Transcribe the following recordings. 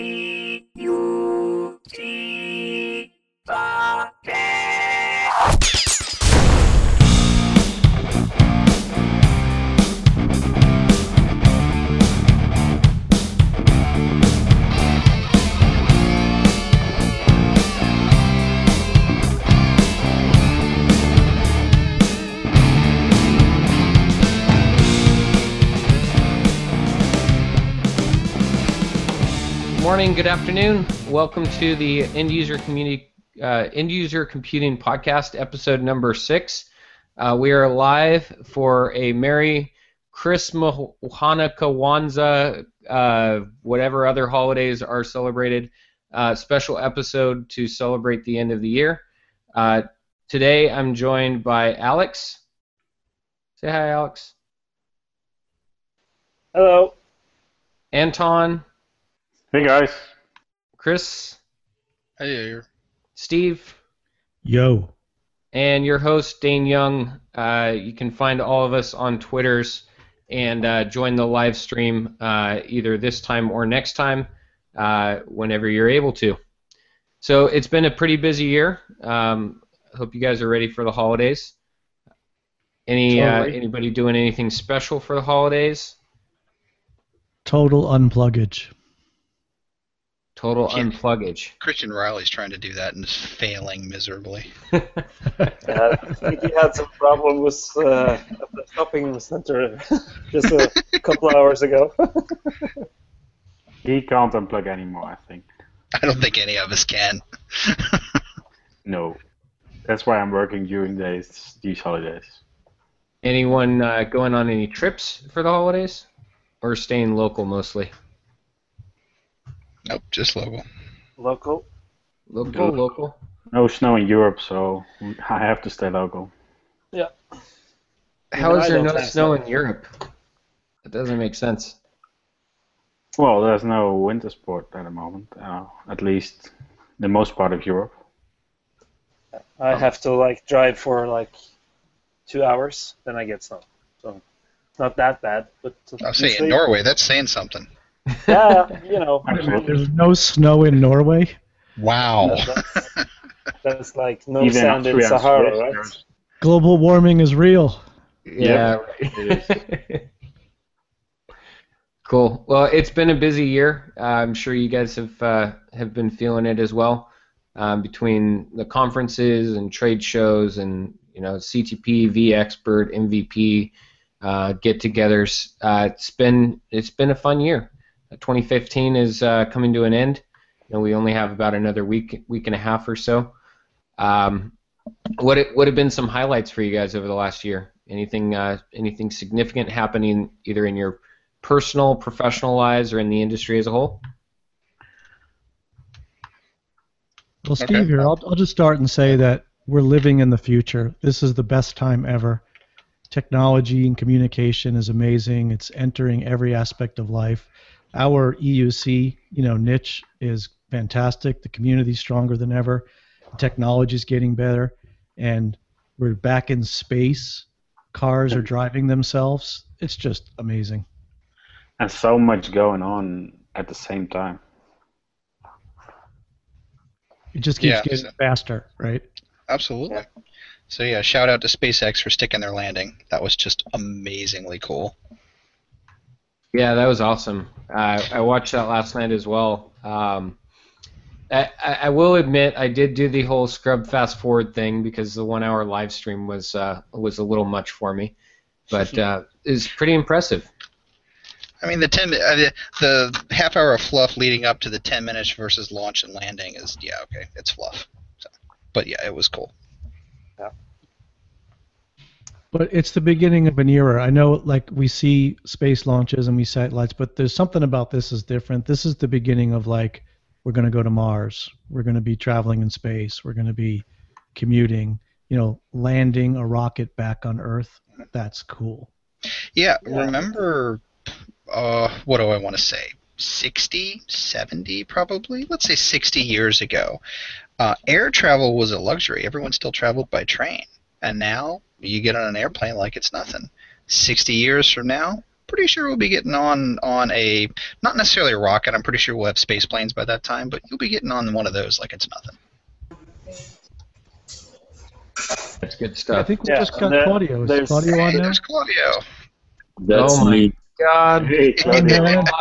E morning, good afternoon. Welcome to the End User Community uh, End User Computing Podcast, episode number six. Uh, we are live for a Merry Christmas, Hanukkah, uh, whatever other holidays are celebrated. Uh, special episode to celebrate the end of the year. Uh, today, I'm joined by Alex. Say hi, Alex. Hello. Anton, Hey guys. Chris, Hey, Steve. Yo. and your host Dane Young. Uh, you can find all of us on Twitters and uh, join the live stream uh, either this time or next time, uh, whenever you're able to. So it's been a pretty busy year. Um, hope you guys are ready for the holidays. Any uh, Totally. anybody doing anything special for the holidays? Total unpluggage. Total Can't- unpluggage. Christian Riley's trying to do that and is failing miserably. Yeah, I think he had some problem with uh, at the shopping center just a couple hours ago. He can't unplug anymore, I think. I don't think any of us can. No. That's why I'm working during days, these holidays. Anyone uh, going on any trips for the holidays, or staying local mostly? Nope, just local. Local. Local, Local. local. No snow in Europe, so I have to stay local. Yeah. How is there no snow snow. in Europe? That doesn't make sense. Well, there's no winter sport at the moment, uh, at least the most part of Europe. I have to like drive for like two hours, then I get snow. So it's not that bad, but I'll say in Norway, that's saying something. Yeah, you know, There's no snow in Norway. Wow. that's, that's like no Even sand in Sahara, Swiss, right? there's- Global warming is real. Yeah. it cool. Well, it's been a busy year. Uh, I'm sure you guys have uh, have been feeling it as well. Um, between the conferences and trade shows, and you know CTP, V Expert, MVP uh, get-togethers, uh, it's been it's been a fun year. Uh, 2015 is uh, coming to an end. You know, we only have about another week week and a half or so. Um, what it, what have been some highlights for you guys over the last year? Anything uh, anything significant happening either in your personal, professional lives, or in the industry as a whole? Well, Steve Okay. here, I'll, I'll just start and say that we're living in the future. This is the best time ever. Technology and communication is amazing. It's entering every aspect of life. Our EUC, you know, niche is fantastic. The community's stronger than ever. Technology is getting better, and we're back in space. Cars are driving themselves. It's just amazing. and so much going on at the same time. It just keeps Yeah, getting so- faster, right? Absolutely. So yeah, shout out to SpaceX for sticking their landing. That was just amazingly cool. Yeah, that was awesome. Uh, I watched that last night as well. Um, I, I I will admit I did do the whole scrub fast forward thing because the one hour live stream was uh, was a little much for me, but uh, it's pretty impressive. I mean, the ten, uh, the, the half hour of fluff leading up to the ten minutes versus launch and landing is yeah okay, it's fluff. So, but yeah, it was cool. But it's the beginning of an era. I know, like we see space launches and we satellites, but there's something about this is different. This is the beginning of like we're going to go to Mars. We're going to be traveling in space. We're going to be commuting. You know, landing a rocket back on Earth. That's cool. Yeah, Yeah. remember, uh, what do I want to say? 60, 70 probably? Let's say 60 years ago. Uh, air travel was a luxury. Everyone still traveled by train. And now you get on an airplane like it's nothing. 60 years from now, pretty sure we'll be getting on on a not necessarily a rocket. I'm pretty sure we'll have space planes by that time, but you'll be getting on one of those like it's nothing. That's good stuff. I think we Yeah, just got there- Claudio. Is there's- Claudio on Hey, there's Claudio. That's Oh my me. God. Hey, Claudio.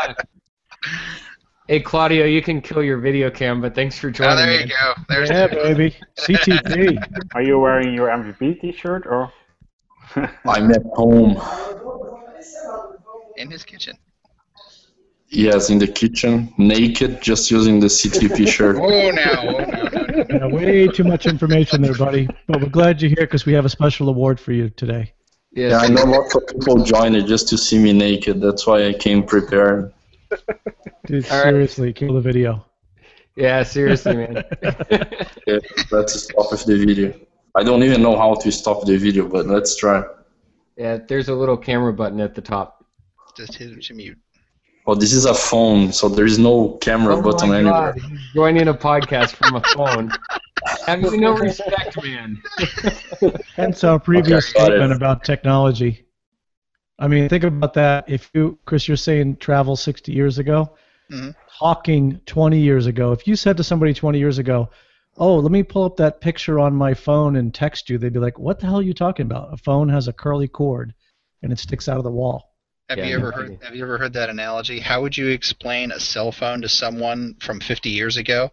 man. Hey Claudio, you can kill your video cam, but thanks for joining. Oh, there you man. go. There's Yeah, baby. CTP. Are you wearing your MVP T-shirt or? I'm at home. in his kitchen. Yes, in the kitchen, naked, just using the CTP shirt. Oh, now, oh, no, no, no. Yeah, way too much information there, buddy. But we're glad you're here because we have a special award for you today. Yes. Yeah, I know lots of people joined it just to see me naked. That's why I came prepared. Dude, All right. seriously, kill the video. Yeah, seriously, man. Yeah, let's stop with the video. I don't even know how to stop the video, but let's try. yeah, there's a little camera button at the top. Just hit him to mute. Oh, this is a phone, so there is no camera Oh button my anywhere. God, he's joining a podcast from a phone. Have you no respect, man? Hence our previous Okay, statement about technology. I mean, think about that. If you, Chris, you're saying travel 60 years ago, Mhm. talking 20 years ago. If you said to somebody 20 years ago, "Oh, let me pull up that picture on my phone and text you," they'd be like, "What the hell are you talking about? A phone has a curly cord, and it sticks out of the wall." Have Yeah, you no ever heard? kidding. Have you ever heard that analogy? How would you explain a cell phone to someone from 50 years ago?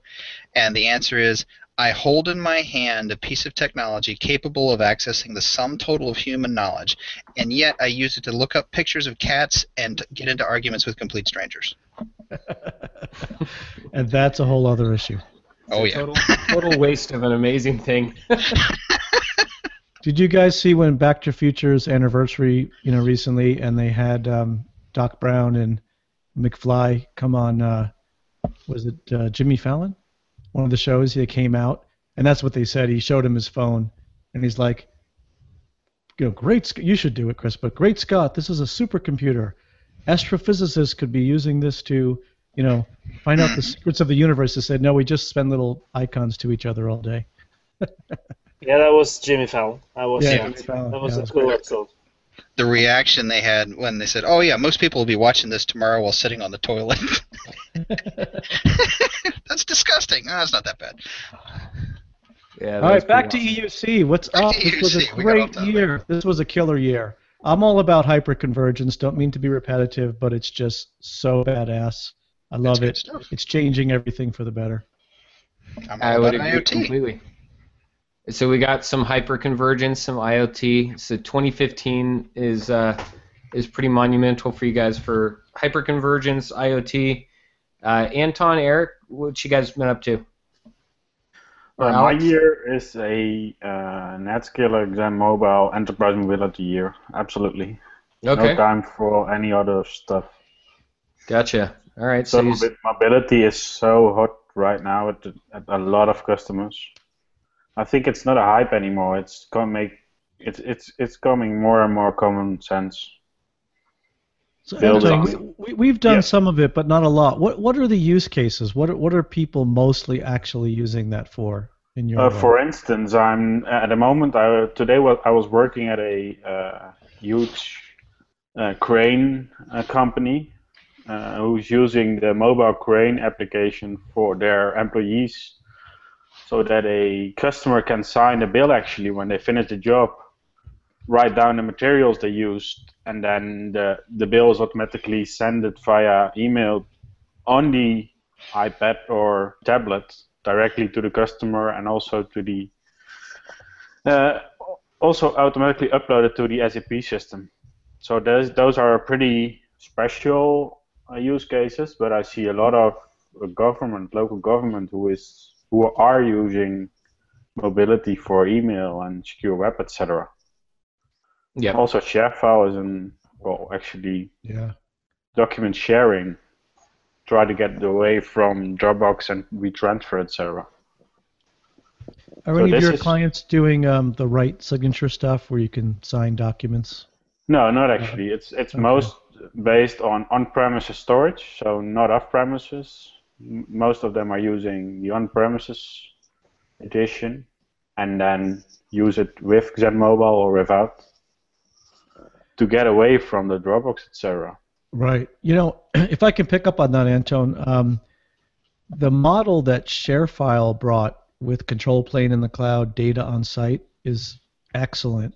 And the answer is, I hold in my hand a piece of technology capable of accessing the sum total of human knowledge, and yet I use it to look up pictures of cats and get into arguments with complete strangers. and that's a whole other issue. Oh yeah. Total, total waste of an amazing thing. Did you guys see when Back to Future's anniversary, you know, recently, and they had um, Doc Brown and McFly come on? Uh, was it uh, Jimmy Fallon? One of the shows they came out, and that's what they said. He showed him his phone, and he's like, "You know, great. You should do it, Chris. But great Scott, this is a supercomputer. Astrophysicists could be using this to, you know, find out the secrets of the universe." They said, "No, we just spend little icons to each other all day." Yeah, that was Jimmy Fallon. I was. Yeah, that Jimmy Fallon. was Yeah, a cool episode. The reaction they had when they said, "Oh yeah, most people will be watching this tomorrow while sitting on the toilet." That's disgusting. No, it's not that bad. Yeah. All that's right, back to pretty EUC. What's Back up? to This was a EUC. We got off great year. This was a killer year. I'm all about hyperconvergence. Don't mean to be repetitive, but it's just so badass. I love it. stuff. It's changing everything for the better. I'm I would agree IoT. completely. So we got some hyperconvergence, some IoT. So 2015 is uh, is pretty monumental for you guys for hyperconvergence, IoT. Uh, Anton, Eric, what you guys been up to? Uh, my year is a uh, Netscaler Xen Mobile Enterprise Mobility year. Absolutely. No time for any other stuff. gotcha. All right, so So mobility is so hot right now at, at a lot of customers. I think it's not a hype anymore. It's gonna make it's it's it's coming more and more common sense. So, Anton, on. we, we've done Yeah. some of it, but not a lot. What What are the use cases? What are, What are people mostly actually using that for in your? Uh, for instance, I'm at the moment. I today was I was working at a uh, huge uh, crane uh, company uh, who's using the mobile crane application for their employees, so that a customer can sign a bill actually when they finish the job, write down the materials they used, and then the the bill is automatically sent via email on the iPad or tablet directly to the customer and also to the uh, also automatically uploaded to the SAP system. So those those are pretty special uh, use cases, but I see a lot of uh, government, local government, who is who are using mobility for email and secure web, etc. yeah, Also, share files and well, actually yeah. document sharing. Try to get away from Dropbox and WeTransfer, etc. Are So any of your is- clients doing um, the right signature stuff where you can sign documents? No, not actually. It's it's Okay. most based on on-premises storage, so not off-premises. M- Most of them are using the on-premises edition, and then use it with Xen Mobile or without. To get away from the Dropbox, etc. Right. You know, if I can pick up on that, Anton, um, the model that ShareFile brought with control plane in the cloud, data on site is excellent.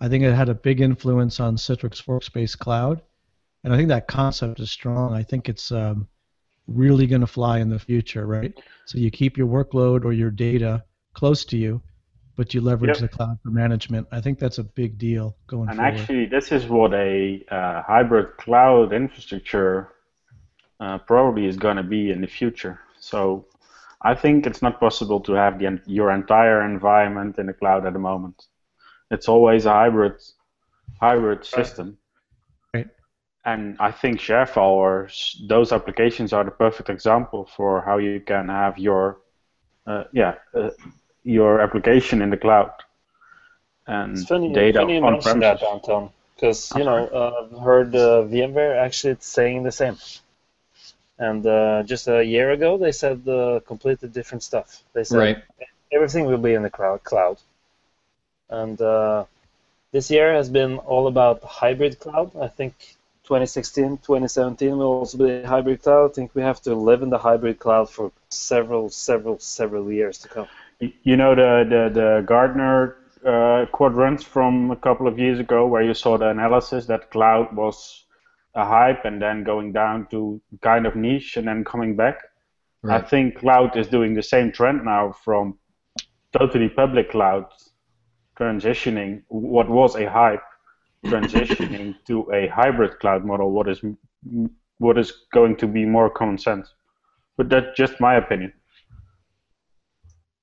I think it had a big influence on Citrix Workspace Cloud, and I think that concept is strong. I think it's um, really going to fly in the future, right? So you keep your workload or your data close to you, but you leverage Yep. the cloud for management. I think that's a big deal going And forward. actually, this is what a uh, hybrid cloud infrastructure uh, probably is going to be in the future. So I think it's not possible to have the, your entire environment in the cloud at the moment. It's always a hybrid hybrid system. Right. And I think ShareFile or those applications are the perfect example for how you can have your uh, yeah uh, your application in the cloud and It's funny, data funny you on mention that, premises. Anton, because you know uh, I've heard uh, VMware actually saying the same. And uh, just a year ago, they said uh, completely different stuff. They said Right. everything will be in the crowd, cloud. And uh, this year has been all about hybrid cloud. I think 2016, 2017 will also be hybrid cloud. I think we have to live in the hybrid cloud for several, several, several years to come. You know the the, the Gartner uh, quadrants from a couple of years ago, where you saw the analysis that cloud was a hype and then going down to kind of niche and then coming back. I think cloud is doing the same trend now from totally public cloud transitioning what was a hype transitioning to a hybrid cloud model what is what is going to be more common sense. But that's just my opinion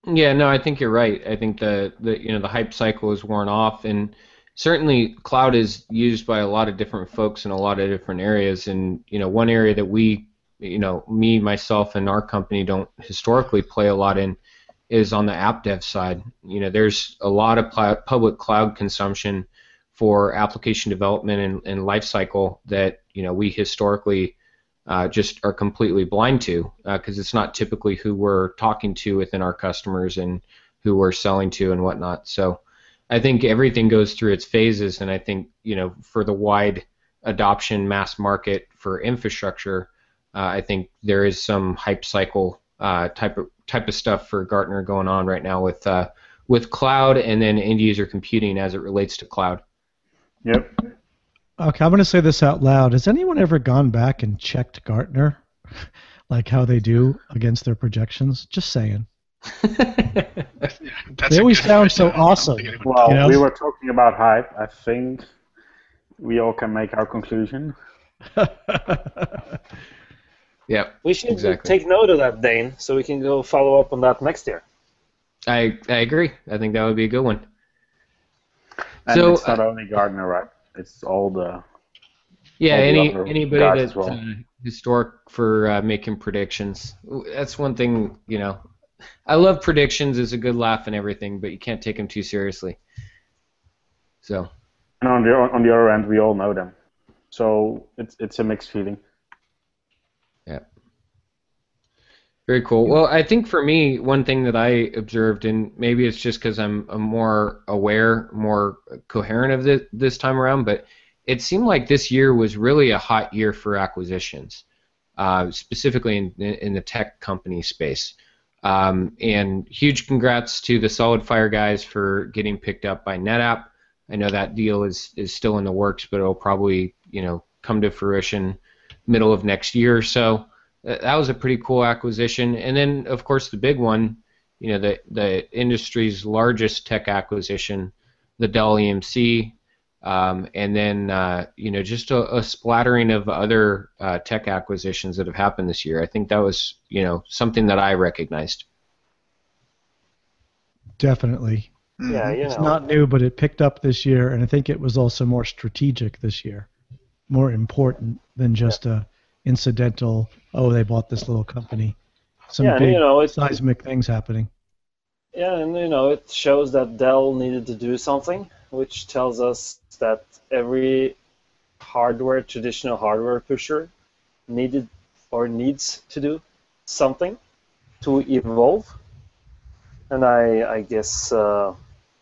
Yeah, no, I think you're right. I think the, the you know the hype cycle is worn off, and certainly cloud is used by a lot of different folks in a lot of different areas. And you know, one area that we, you know, me myself and our company don't historically play a lot in is on the app dev side. You know, there's a lot of public cloud consumption for application development and, and lifecycle that you know we historically uh, just are completely blind to because it's not typically who we're talking to within our customers and who we're selling to and whatnot. So I think everything goes through its phases, and I think you know for the wide adoption mass market for infrastructure, uh, I think there is some hype cycle uh, type of type of stuff for Gartner going on right now with uh, with cloud and then end user computing as it relates to cloud. yep Okay, I'm going to say this out loud. Has anyone ever gone back and checked Gartner, like how they do against their projections? Just saying. That's They always sound so awesome. Well, You know? we were talking about hype. I think we all can make our conclusion. Yep, We should Exactly. take note of that, Dane, so we can go follow up on that next year. I I agree. I think that would be a good one. And So, it's not uh, only Gartner, right? It's all the Yeah, all any other anybody that's well. uh, historic for uh, making predictions. That's one thing, you know. I love predictions. It's a good laugh and everything, but you can't take them too seriously. So, and on the on the other end, we all know them. So it's it's a mixed feeling. Very cool. Well, I think for me, one thing that I observed, and maybe it's just because I'm, I'm more aware, more coherent of this this time around, but it seemed like this year was really a hot year for acquisitions, uh, specifically in, in the tech company space. Um, and huge congrats to the SolidFire guys for getting picked up by NetApp. I know that deal is, is still in the works, but it'll probably you know come to fruition middle of next year or so. That that was a pretty cool acquisition. And then of course the big one, you know the the industry's largest tech acquisition, the Dell EMC. Um, and then uh, you know just a, a splattering of other uh, tech acquisitions that have happened this year. I think that was you know something that I recognized. Definitely. Yeah, you It's know. not new, but it picked up this year, and I think it was also more strategic this year, more important than just a incidental. Oh, they bought this little company. Some yeah, and big you know, it's seismic things happening. Yeah, and you know, it shows that Dell needed to do something, which tells us that every hardware, traditional hardware pusher, needed or needs to do something to evolve. And I, I guess, uh,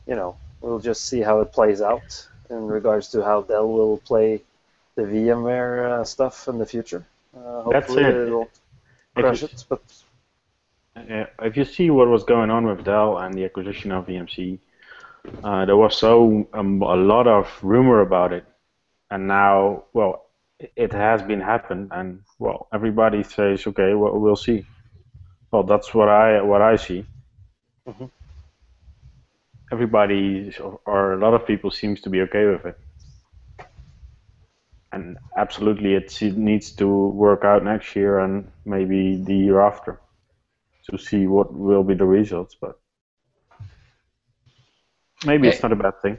you know, we'll just see how it plays out in regards to how Dell will play the VMware uh, stuff in the future. Uh, That's it. they won't If crush you- it, but Uh, if you see what was going on with Dell and the acquisition of EMC, uh, there was so um, a lot of rumor about it, and now, well, it- has been happened, and well, everybody says, okay, well, we'll see. Well, that's what I what I see. Mhm. Everybody or a lot of people seems to be okay with it, and absolutely, it needs to work out next year and maybe the year after to see what will be the results, but maybe it's not a bad thing.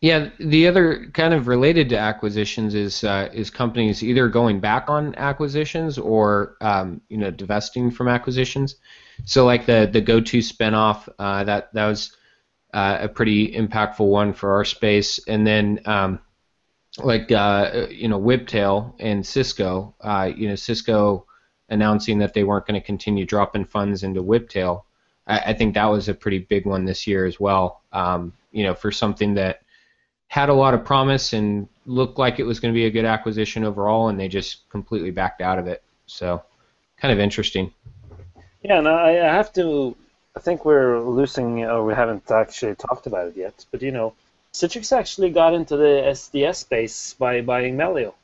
Yeah, the other kind of related to acquisitions is uh, is companies either going back on acquisitions or um, you know divesting from acquisitions. So like the the GoTo spinoff, uh, that that was uh, a pretty impactful one for our space, and then um, like uh, you know Whiptail and Cisco, uh, you know Cisco announcing that they weren't going to continue dropping funds into Whiptail. I, I think that was a pretty big one this year as well. Um, you know for something that had a lot of promise and looked like it was going to be a good acquisition overall, and they just completely backed out of it. So, kind of interesting. yeah, and I, I have to. I think we're losing, or we haven't actually talked about it yet. But you know, Citrix actually got into the SDS space by buying Melio.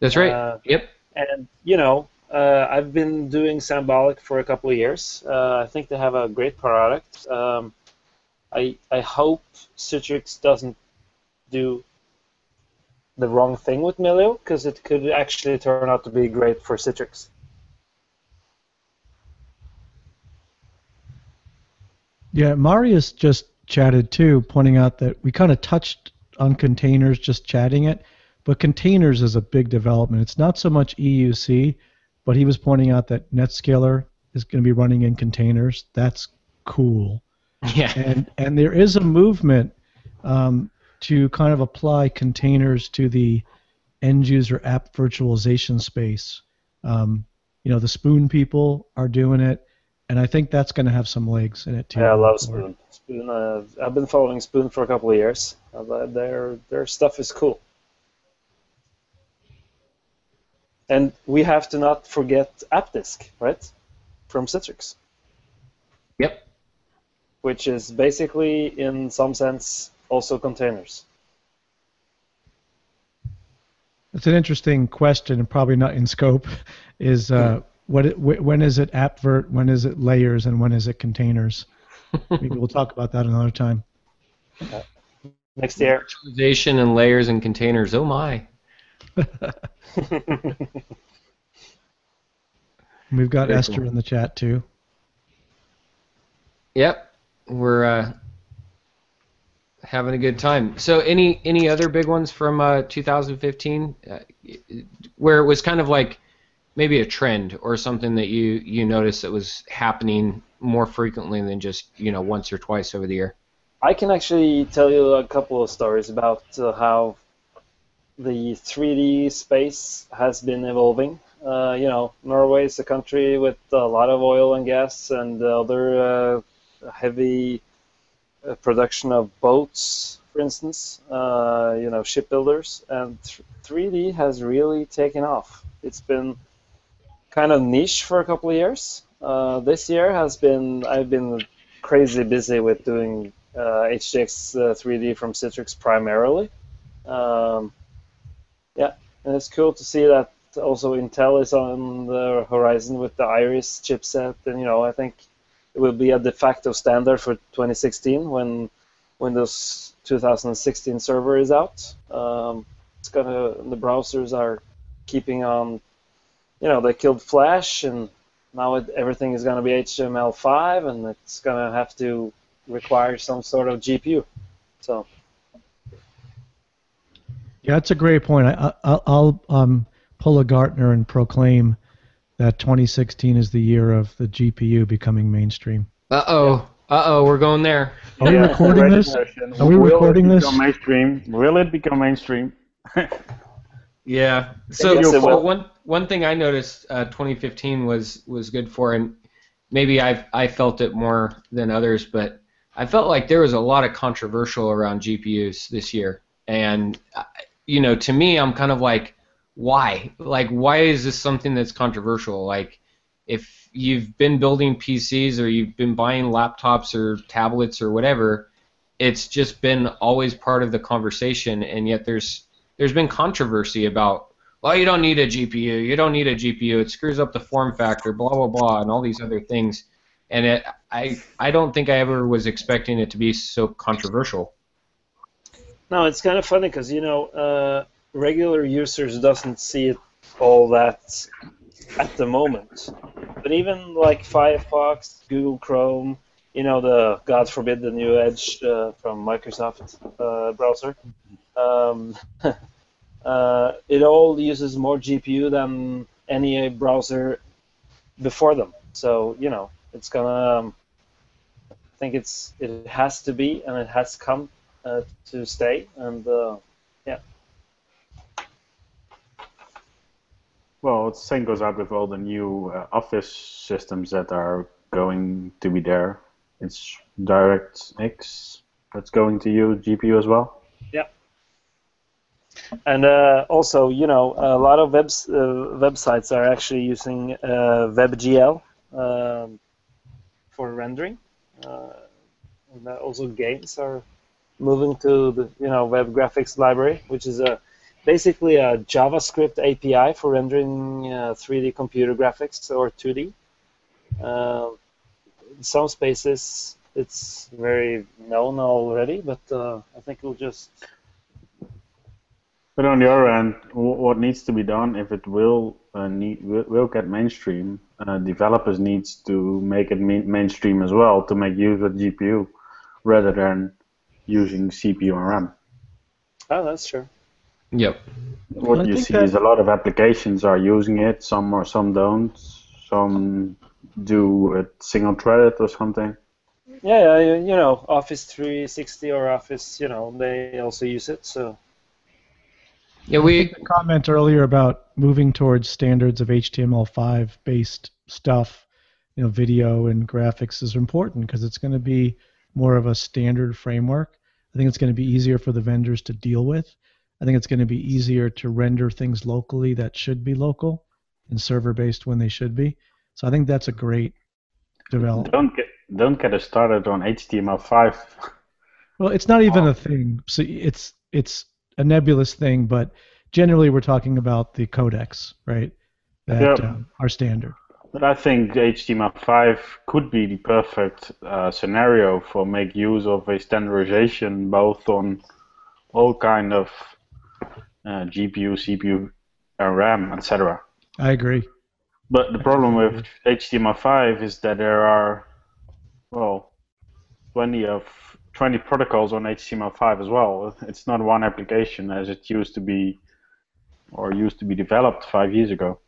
That's right. Uh, yep. And you know, uh, I've been doing Sanbolic for a couple of years. Uh, I think they have a great product. Um, I I hope Citrix doesn't do the wrong thing with Melio because it could actually turn out to be great for Citrix. Yeah, Marius just chatted too, pointing out that we kind of touched on containers just chatting it, but containers is a big development. It's not so much EUC, but he was pointing out that NetScaler is going to be running in containers. That's cool. Yeah. and and there is a movement um, to kind of apply containers to the end user app virtualization space. Um, you know, the Spoon people are doing it, and I think that's going to have some legs in it too. Yeah, I love Spoon. Spoon. Uh, I've been following Spoon for a couple of years. Uh, their their stuff is cool. And we have to not forget AppDisk, right? From Citrix, Yep. which is basically, in some sense, also containers. It's an interesting question, and probably not in scope. Is uh, what it, wh- when is it appvert? When is it layers? And when is it containers? Maybe we'll talk about that another time. Next year. Virtualization and layers and containers. Oh my. We've got Very Esther cool. in the chat too. Yep. We're uh, having a good time. So, any any other big ones from uh, 2015, uh, where it was kind of like maybe a trend or something that you you noticed that was happening more frequently than just you know once or twice over the year. I can actually tell you a couple of stories about uh, how the 3D space has been evolving. Uh, you know, Norway is a country with a lot of oil and gas and other uh, heavy uh, production of boats, for instance. Uh, you know, shipbuilders, and th- 3D has really taken off. It's been kind of niche for a couple of years. Uh, this year has been I've been crazy busy with doing uh, HDX uh, 3D from Citrix primarily. Um, yeah, and it's cool to see that also Intel is on the horizon with the Iris chipset, and you know I think it will be a de facto standard for 2016 when Windows 2016 server is out. Um, it's gonna the browsers are keeping on. You know they killed Flash, and now it, everything is gonna be HTML5, and it's gonna have to require some sort of GPU. So Yeah, that's a great point. I, I, I'll um, pull a Gartner and proclaim that 2016 is the year of the GPU becoming mainstream. Uh oh. Uh oh. We're going there. Are we recording this? Are we Will it recording this? become mainstream? Will it become mainstream? Yeah. So well, one one thing I noticed uh, 2015 was was good for, and maybe I I felt it more than others, but I felt like there was a lot of controversial around GPUs this year, and uh, you know, to me, I'm kind of like, why? Like, why is this something that's controversial? Like, if you've been building PCs or you've been buying laptops or tablets or whatever, it's just been always part of the conversation, and yet there's there's been controversy about well, you don't need a GPU, you don't need a GPU, it screws up the form factor, blah blah blah, and all these other things. And it, I I don't think I ever was expecting it to be so controversial. No, it's kind of funny because you know uh, regular users doesn't see it all that at the moment. But even like Firefox, Google Chrome, you know the God forbid the new Edge uh, from Microsoft uh, browser. Um, uh, it all uses more GPU than any browser before them. So you know it's gonna. Um, I think it's it has to be and it has come uh, to stay and uh, yeah. Well, the same goes out with all the new uh, Office systems that are going to be there. It's DirectX that's going to use GPU as well. Yeah. And uh, also, you know, a lot of webs, uh, websites are actually using uh, WebGL um, for rendering. Uh, and also games are moving to the you know web graphics library, which is a basically a JavaScript API for rendering uh, 3D computer graphics or 2D. Uh, in some spaces it's very known already, but uh, I think it'll just. But on the other end, what needs to be done if it will uh, need will, will get mainstream, uh, developers needs to make it mainstream as well to make use of GPU rather than using CPU and RAM. Oh, that's true. Yep. What I you see that- is a lot of applications are using it. Some or some don't. Some do it single threaded or something. Yeah, yeah, you you know, Office 360 or Office, you know, they also use it. So Yeah, we The comment earlier about moving towards standards of HTML5 based stuff, you know, video and graphics is important because it's going to be more of a standard framework. I think it's going to be easier for the vendors to deal with. I think it's going to be easier to render things locally that should be local and server based when they should be. So I think that's a great development. Don't get don't get us started on HTML5. Well, it's not even a thing. So it's it's a nebulous thing, but generally we're talking about the codecs, right? That Yeah. um, are standard. But I think HTML5 could be the perfect uh, scenario for make use of a standardization both on all kind of uh, GPU, CPU, and RAM, etc. I agree. But the problem with HTML5 is that there are, well, 20 of 20 protocols on HTML5 as well. It's not one application as it used to be, or used to be developed five years ago,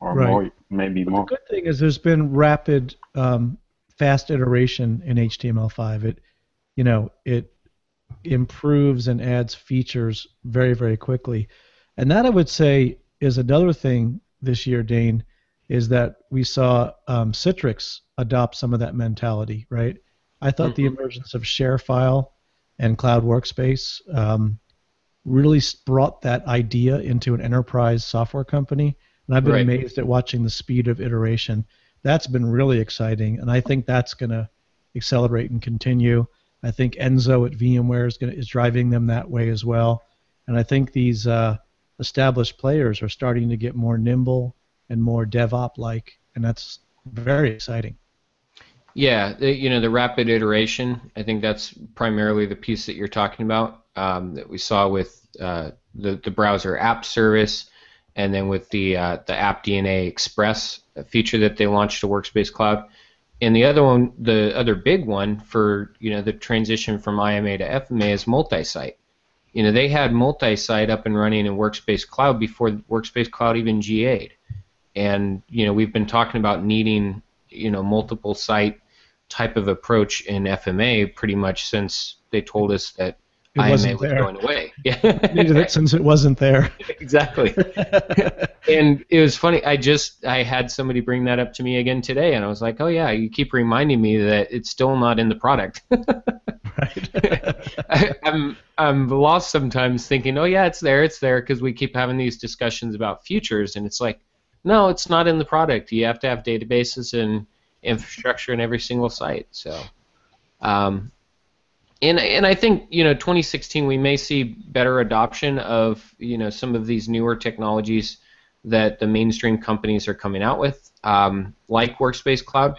or Right. more, maybe The more. good thing is there's been rapid, um, fast iteration in HTML5. It, you know, it improves and adds features very, very quickly, and that I would say is another thing this year, Dane, is that we saw um, Citrix adopt some of that mentality, right? I thought the emergence of ShareFile and Cloud Workspace um, really brought that idea into an enterprise software company, and I've been Right. amazed at watching the speed of iteration. That's been really exciting, and I think that's going to accelerate and continue. I think Enzo at VMware is going is driving them that way as well, and I think these uh, established players are starting to get more nimble and more DevOps like, and that's very exciting. Yeah, you know the rapid iteration. I think that's primarily the piece that you're talking about um, that we saw with uh, the the browser app service, and then with the uh, the App DNA Express feature that they launched to Workspace Cloud. And the other one, the other big one for you know the transition from IMA to FMA is multi-site. You know they had multi-site up and running in Workspace Cloud before Workspace Cloud even GA'd, and you know we've been talking about needing you know multiple site type of approach in FMA pretty much since they told us that It IMA wasn't was there. going away. Yeah, since it wasn't there. exactly. and it was funny. I just I had somebody bring that up to me again today, and I was like, "Oh yeah, you keep reminding me that it's still not in the product." I, I'm I'm lost sometimes, thinking, "Oh yeah, it's there, it's there," because we keep having these discussions about futures, and it's like, no, it's not in the product. You have to have databases and infrastructure in every single site. So, um, and and I think you know 2016 we may see better adoption of you know some of these newer technologies that the mainstream companies are coming out with, um, like Workspace Cloud.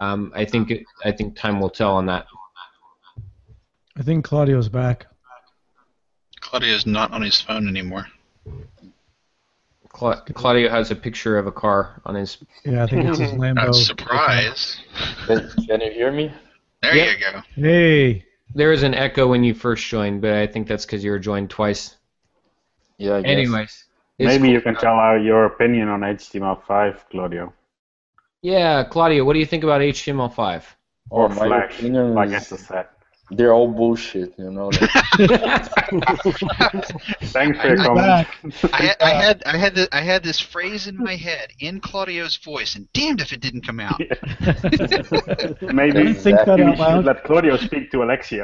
Um, I think it, I think time will tell on that. I think Claudio's back. Claudio's not on his phone anymore. Cla- Claudio has a picture of a car on his. Yeah, I think it's his Not Lambo. surprise. Can, can you hear me? There Yep. you go. Hey, There is an echo when you first joined, but I think that's because you were joined twice. Yeah, I guess. Anyways, it's Maybe cool. you can tell our, your opinion on HTML5, Claudio. Yeah, Claudio, what do you think about HTML5? Oh, Or my Flash, opinion like is Esther said. They're all bullshit, you know. Thanks for your comment. back. I, had- I had I had the, I had this phrase in my head in Claudio's voice, and damned if it didn't come out. Maybe Don't think that Exactly. out should loud. let Claudio speak to Alexa.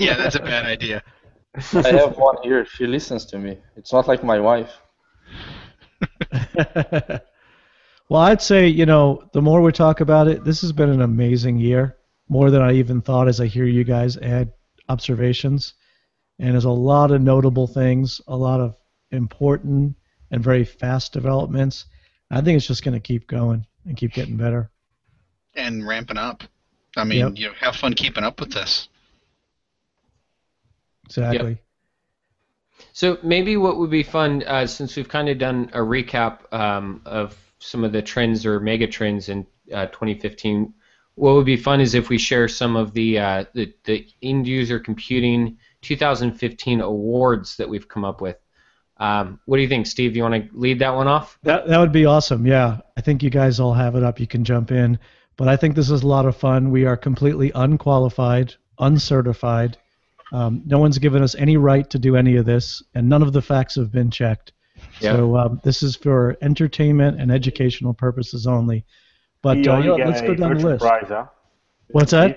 yeah, that's a bad idea. I have one here. She listens to me. It's not like my wife. well, I'd say, you know, the more we talk about it, this has been an amazing year, more than I even thought as I hear you guys add observations. And there's a lot of notable things, a lot of important and very fast developments. I think it's just going to keep going and keep getting better. And ramping up. I mean, Yep. you know, have fun keeping up with this. Exactly. So maybe what would be fun, uh, since we've kind of done a recap um, of some of the trends or mega trends in uh, 2015, what would be fun is if we share some of the uh, the, the end user computing 2015 awards that we've come up with. Um, what do you think, Steve? You want to lead that one off? That that would be awesome. Yeah, I think you guys all have it up. You can jump in, but I think this is a lot of fun. We are completely unqualified, uncertified. Um, no one's given us any right to do any of this, and none of the facts have been checked. Yeah. So um, this is for entertainment and educational purposes only. But you uh, only yeah, get let's a go down the list. prize, huh? What's that?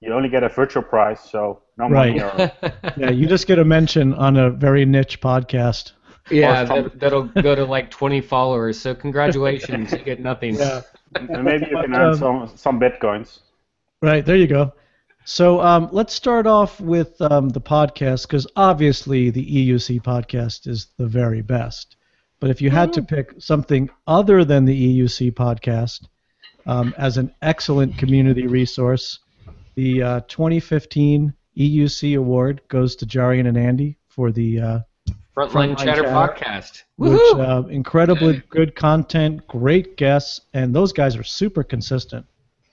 You only get a virtual prize, so no Right. money. Or, Yeah, you just get a mention on a very niche podcast. yeah, that, that'll go to like 20 followers. So congratulations, you get nothing. and maybe you can But, earn um, some some bitcoins. Right, there you go. So um, let's start off with um, the podcast because obviously the EUC podcast is the very best. But if you had to pick something other than the EUC podcast um, as an excellent community resource, the uh, 2015 EUC award goes to Jarian and Andy for the uh, Frontline, Frontline Chatter, Chatter. podcast. which Woohoo! uh, incredibly Yay. good content, great guests, and those guys are super consistent.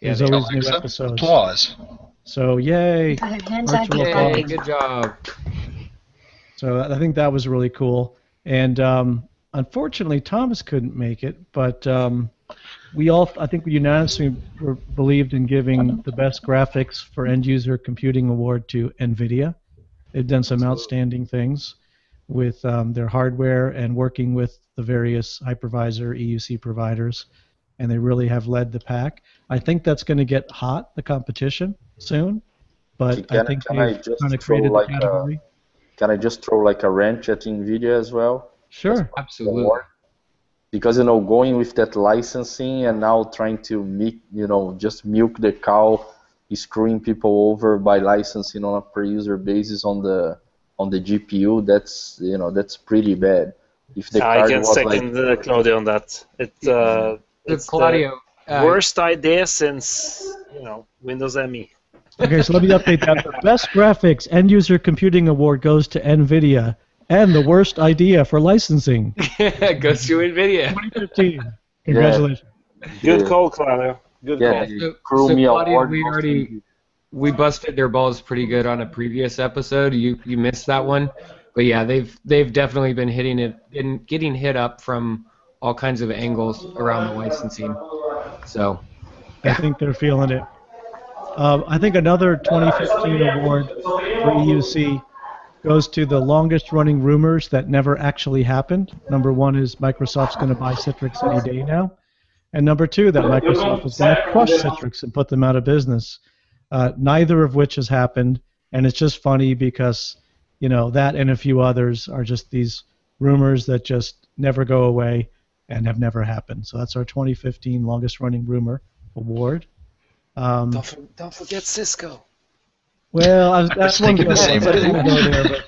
Yeah, There's they always new episodes. applause. So yay! Hands Virtual up, applause. Yay, good job. So I think that was really cool. And um, unfortunately, Thomas couldn't make it, but um, we all, I think, we unanimously were, believed in giving the best graphics for end user computing award to NVIDIA. They've done some outstanding things with um, their hardware and working with the various hypervisor EUC providers, and they really have led the pack. I think that's going to get hot, the competition, soon. But I Can- think can I they've just kind of throw created like the a- category. Can I just throw like a wrench at NVIDIA as well? Sure. Absolutely. Because you know, going with that licensing and now trying to milk, you know, just milk the cow, screwing people over by licensing on a per user basis on the on the GPU. That's you know that's pretty bad. If the I card can was like second uh, Claudio on that. It, uh, So it's Claudio, the uh, worst idea since you know Windows. ME. Okay, so let me update that. The best graphics end user computing award goes to NVIDIA, and the worst idea for licensing. goes to NVIDIA. 2015. Congratulations. Good call, Claudio. Good Yeah. call. So, Crew so Claudio, we already we busted their balls pretty good on a previous episode. You you missed that one, but yeah, they've they've definitely been hitting it and getting hit up from all kinds of angles around the licensing. So I think they're feeling it. Um, I think another 2015 award for EUC goes to the longest running rumors that never actually happened. Number one is Microsoft's going to buy Citrix any day now. And number two, that Microsoft is going to crush Citrix and put them out of business. Uh, neither of which has happened. And it's just funny because, you know, that and a few others are just these rumors that just never go away and have never happened. So that's our 2015 longest running rumor award. Um, Don't, for, don't forget Cisco. Well, I was, I was that's one thinking the same one. I didn't thing. go there, but,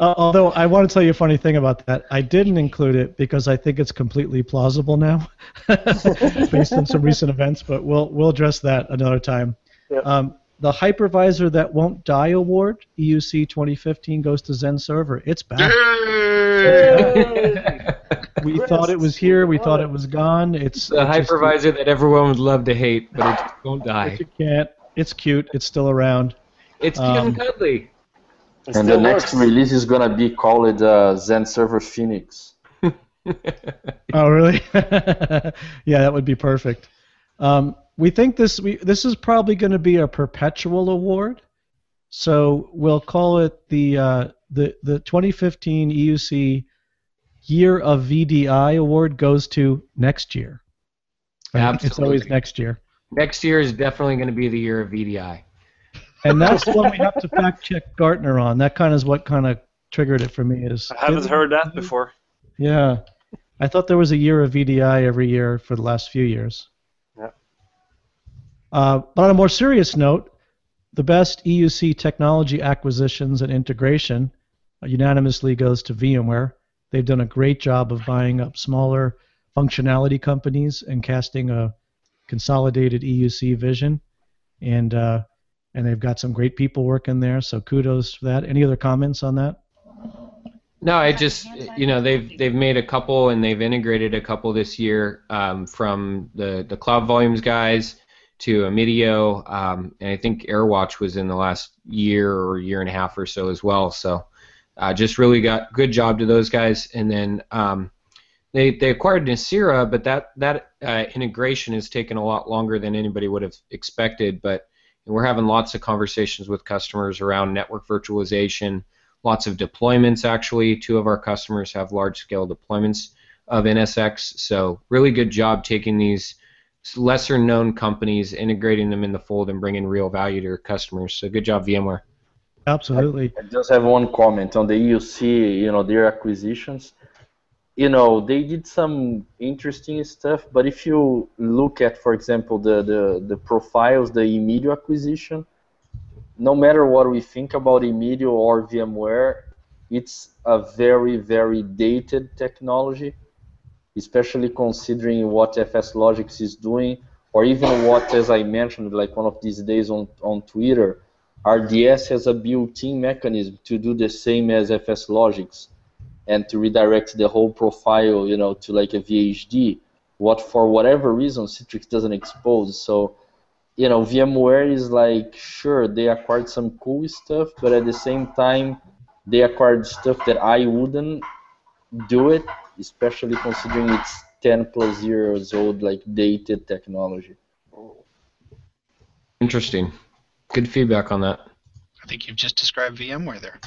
uh, although I want to tell you a funny thing about that, I didn't include it because I think it's completely plausible now, based on some recent events. But we'll we'll address that another time. Yep. Um, the hypervisor that won't die award, EUC 2015, goes to XenServer. It's back. We Chris, thought it was here. We thought it. it was gone. It's the it just- hypervisor that everyone would love to hate, but it won't die. You can't. It's cute. It's still around. It's Um, cute and cuddly. It And the still next release is gonna be called uh, XenServer Phoenix. Oh, really? yeah, that would be perfect. Um, we think this we this is probably going to be a perpetual award, so we'll call it the uh, the the 2015 EUC Year of VDI award goes to next year. Right? It's always next year, Next year is definitely going to be the year of VDI. And that's the one we have to fact check Gartner on. That kind of is what kind of triggered it for me. Is I haven't heard that before. Yeah. I thought there was a year of VDI every year for the last few years. Yeah. Uh, but on a more serious note, the best EUC technology acquisitions and integration unanimously goes to VMware. They've done a great job of buying up smaller functionality companies and casting a consolidated EUC vision. And uh, and they've got some great people working there, so kudos for that. Any other comments on that? No, I just you know they've they've made a couple and they've integrated a couple this year um, from the the CloudVolumes guys to Immidio, um, and I think AirWatch was in the last year or year and a half or so as well. So uh, just really got good job to those guys, and then um, they they acquired Nicira, but that that uh, integration has taken a lot longer than anybody would have expected. But we're having lots of conversations with customers around network virtualization lots of deployments actually. Two of our customers have large scale deployments of NSX. So really good job taking these lesser known companies, integrating them in the fold and bringing real value to your customers. So good job VMware. Absolutely. I just have one comment on the EUC, you know, their acquisitions. You know, they did some interesting stuff, but if you look at, for example, the, the, the profiles, the Immidio acquisition, no matter what we think about Immidio or VMware, it's a very, very dated technology, especially considering what FSLogix is doing, or even what, as I mentioned, like one of these days on, on Twitter, RDS has a built-in mechanism to do the same as FSLogix and to redirect the whole profile, you know, to like a VHD. What for whatever reason Citrix doesn't expose. So, you know, VMware is like sure they acquired some cool stuff, but at the same time they acquired stuff that I wouldn't do it, especially considering it's 10 plus years old, like dated technology. Interesting. Good feedback on that. I think you've just described VMware there.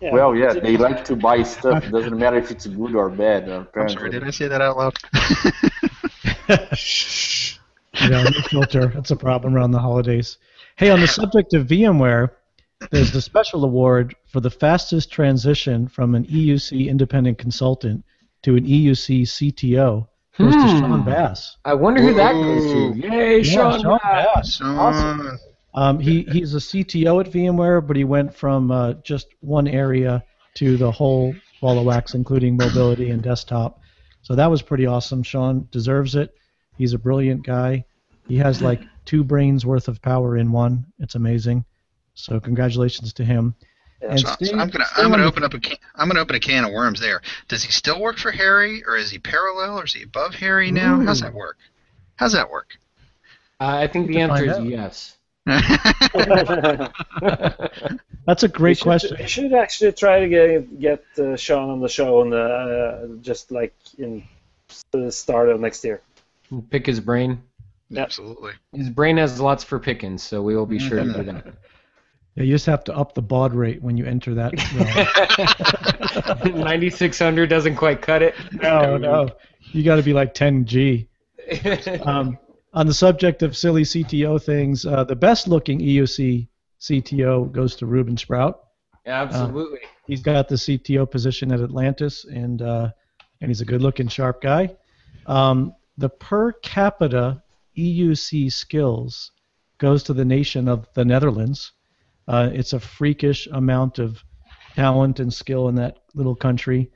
Yeah. Well, yeah, they like to buy stuff. Doesn't matter if it's good or bad. I'm sorry, did I say that out loud? you know, no filter. That's a problem around the holidays. Hey, on the subject of VMware, there's the special award for the fastest transition from an EUC independent consultant to an EUC CTO. Goes to Hmm. Shawn Bass. I wonder who that goes to. Yay, Yeah, Shawn! Shawn Bass. Bass. Son. Um, he he's a CTO at VMware, but he went from uh, just one area to the whole ball of wax, including mobility and desktop. So that was pretty awesome. Shawn deserves it. He's a brilliant guy. He has like two brains worth of power in one. It's amazing. So congratulations to him. And So, so I'm gonna staying I'm gonna on open up a can, I'm gonna open a can of worms there. Does he still work for Harry, or is he parallel, or is he above Harry now? How's that work? How's that work? Uh, I think the answer is out. yes. That's a great You should- question. You should actually try to get get uh, Shawn on the show and uh, just like in the start of next year. Pick his brain. Yep. Absolutely. His brain has lots for pickings, so we will be sure to do that. Yeah, you just have to up the baud rate when you enter that. 9600 doesn't quite cut it. no, no, you got to be like 10G. Um, on the subject of silly CTO things, uh, the best looking EUC CTO goes to Ruben Spruijt. Absolutely. He's got the CTO position at Atlantis, and uh, and he's a good-looking, sharp guy. Um, the per capita EUC skills goes to the nation of the Netherlands. Uh, it's a freakish amount of talent and skill in that little country,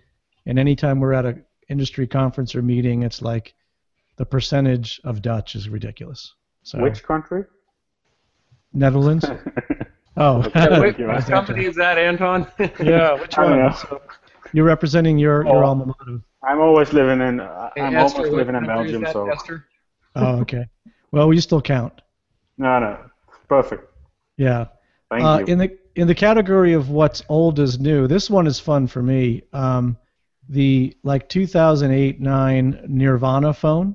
and anytime we're at an industry conference or meeting, it's like the percentage of Dutch is ridiculous. So Which country? Netherlands? Oh, Okay, Wait, thank company is that, Anton? yeah, which I one? So, you're representing your your Oh. alma mater. I'm always living in. Uh, Hey, I'm Esther, almost living in Belgium, that, so Esther? Oh, okay. Well, we still count. no, no, perfect. Yeah. Thank Uh, you. in the in the category of what's old is new, this one is fun for me. Um, the like 2008-9 Nirvana phone.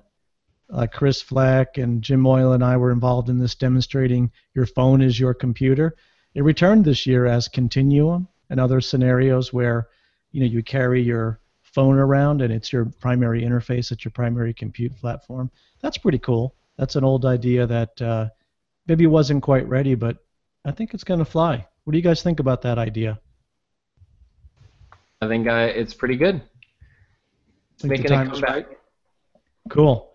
Uh, Chris Fleck and Jim Moyle and I were involved in this, demonstrating your phone is your computer. It returned this year as Continuum and other scenarios where, you know, you carry your phone around and it's your primary interface, it's your primary compute platform. That's pretty cool. That's an old idea that uh, maybe wasn't quite ready, but I think it's going to fly. What do you guys think about that idea? I think uh, it's pretty good. It's making a comeback. right? Cool.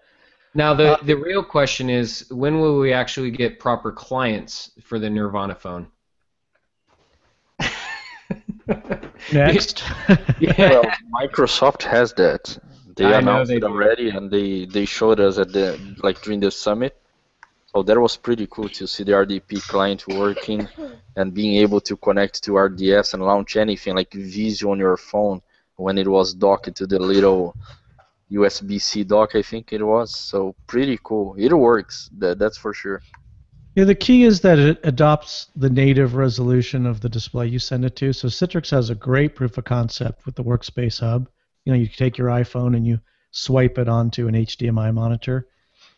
Now the Uh, the real question is when will we actually get proper clients for the Nirvana phone? Next. Yeah. Well, Microsoft has that. They I announced they it do. already, and they, they showed us at the like during the summit. So that was pretty cool to see the RDP client working and being able to connect to RDS and launch anything like Visio on your phone when it was docked to the little USB-C dock, I think it was. So pretty cool. It works. That that's for sure. Yeah, the key is that it adopts the native resolution of the display you send it to. So Citrix has a great proof of concept with the Workspace Hub. You know, you take your iPhone and you swipe it onto an HDMI monitor.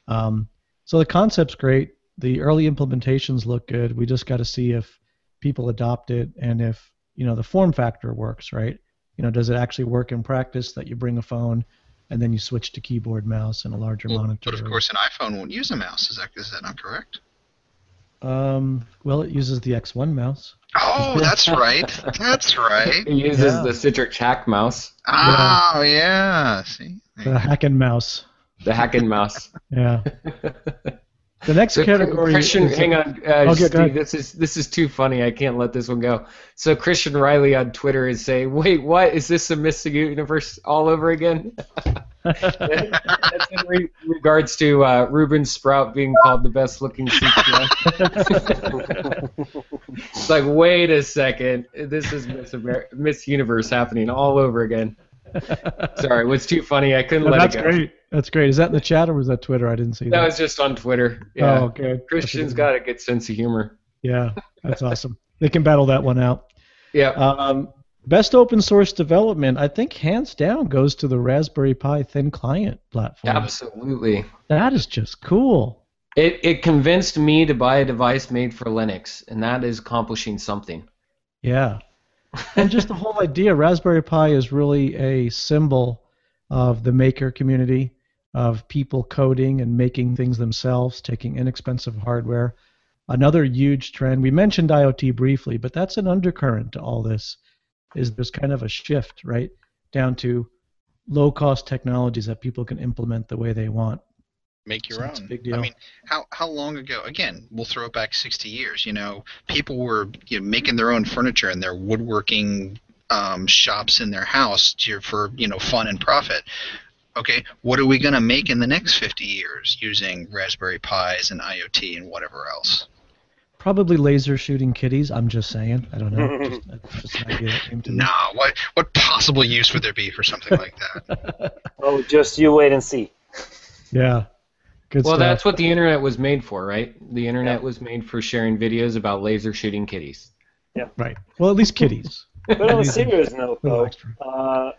Um, so the concept's great. The early implementations look good. We just got to see if people adopt it and if you know the form factor works, right? You know, does it actually work in practice that you bring a phone and then you switch to keyboard, mouse, and a larger Well, monitor? but of course, an iPhone won't use a mouse. Is that is that not correct? Um, well, it uses the X1 mouse. Oh, that's right. That's right. It uses Yeah. the Citrix hack mouse, Oh, yeah. See. The Hacken mouse. the hacking mouse. Yeah. The next category. Christian, is- hang on, uh, Okay, Steve. This is this is too funny. I can't let this one go. So Christian Reilly on Twitter is saying, "Wait, what? Is this a Miss Universe all over again?" That's in re- regards to uh, Ruben Spruijt being called the best looking it's like, wait a second, this is Miss, Amer- Miss Universe happening all over again. Sorry, it was too funny. I couldn't No, let that's it go. great. That's great. Is that in the chat or was that Twitter? I didn't see That that. was just on Twitter. Yeah. Oh, okay. Christian's got a good sense of humor. Yeah, that's awesome. They can battle that one out. Yeah. Um, best open source development, I think, hands down, goes to the Raspberry Pi thin client platform. Absolutely. That is just cool. It, it convinced me to buy a device made for Linux, and that is accomplishing something. Yeah. and just the whole idea, Raspberry Pi is really a symbol of the maker community, of people coding and making things themselves, taking inexpensive hardware. Another huge trend, we mentioned IoT briefly, but that's an undercurrent to all this, is there's kind of a shift, right, down to low cost technologies that people can implement the way they want. Make your So own. it's a big I mean, how how long ago? Again, we'll throw it back 60 years. You know, people were you know, making their own furniture and their woodworking um, shops in their house to, for you know fun and profit. Okay, what are we going to make in the next 50 years using Raspberry Pis and IoT and whatever else? Probably laser shooting kitties, I'm just saying. I don't know. just, just an idea that came to me. No, what what possible use would there be for something like that? Oh, just you wait and see. Yeah. Good well, stuff. that's what the internet was made for, right? The internet was made for sharing videos about laser shooting kitties. Yeah. Right. Well, at least kitties. But on a Amazing. serious note, though, uh,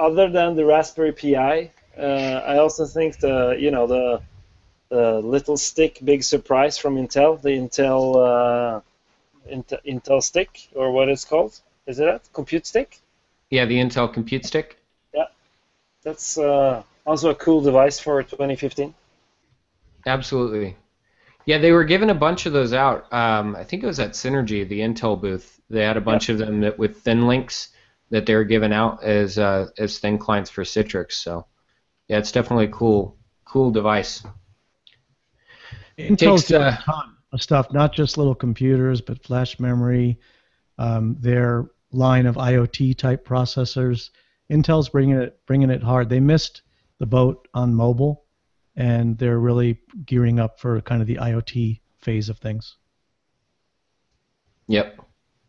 other than the Raspberry Pi, uh, I also think the you know the uh, little stick, big surprise from Intel, the Intel uh, Intel, Intel stick, or what it's called. Is it that? Compute stick? Yeah, the Intel Compute Stick. Yeah, that's uh, also a cool device for 2015. Absolutely. Yeah, they were giving a bunch of those out. Um, I think it was at Synergy, the Intel booth. They had a bunch of them that with ThinLinx that they're giving out as uh, as thin clients for Citrix. So, yeah, it's definitely a cool cool device. Intel's Takes, doing uh, a ton of stuff, not just little computers, but flash memory, um, their line of IoT type processors. Intel's bringing it bringing it hard. They missed the boat on mobile, and they're really gearing up for kind of the IoT phase of things. Yep.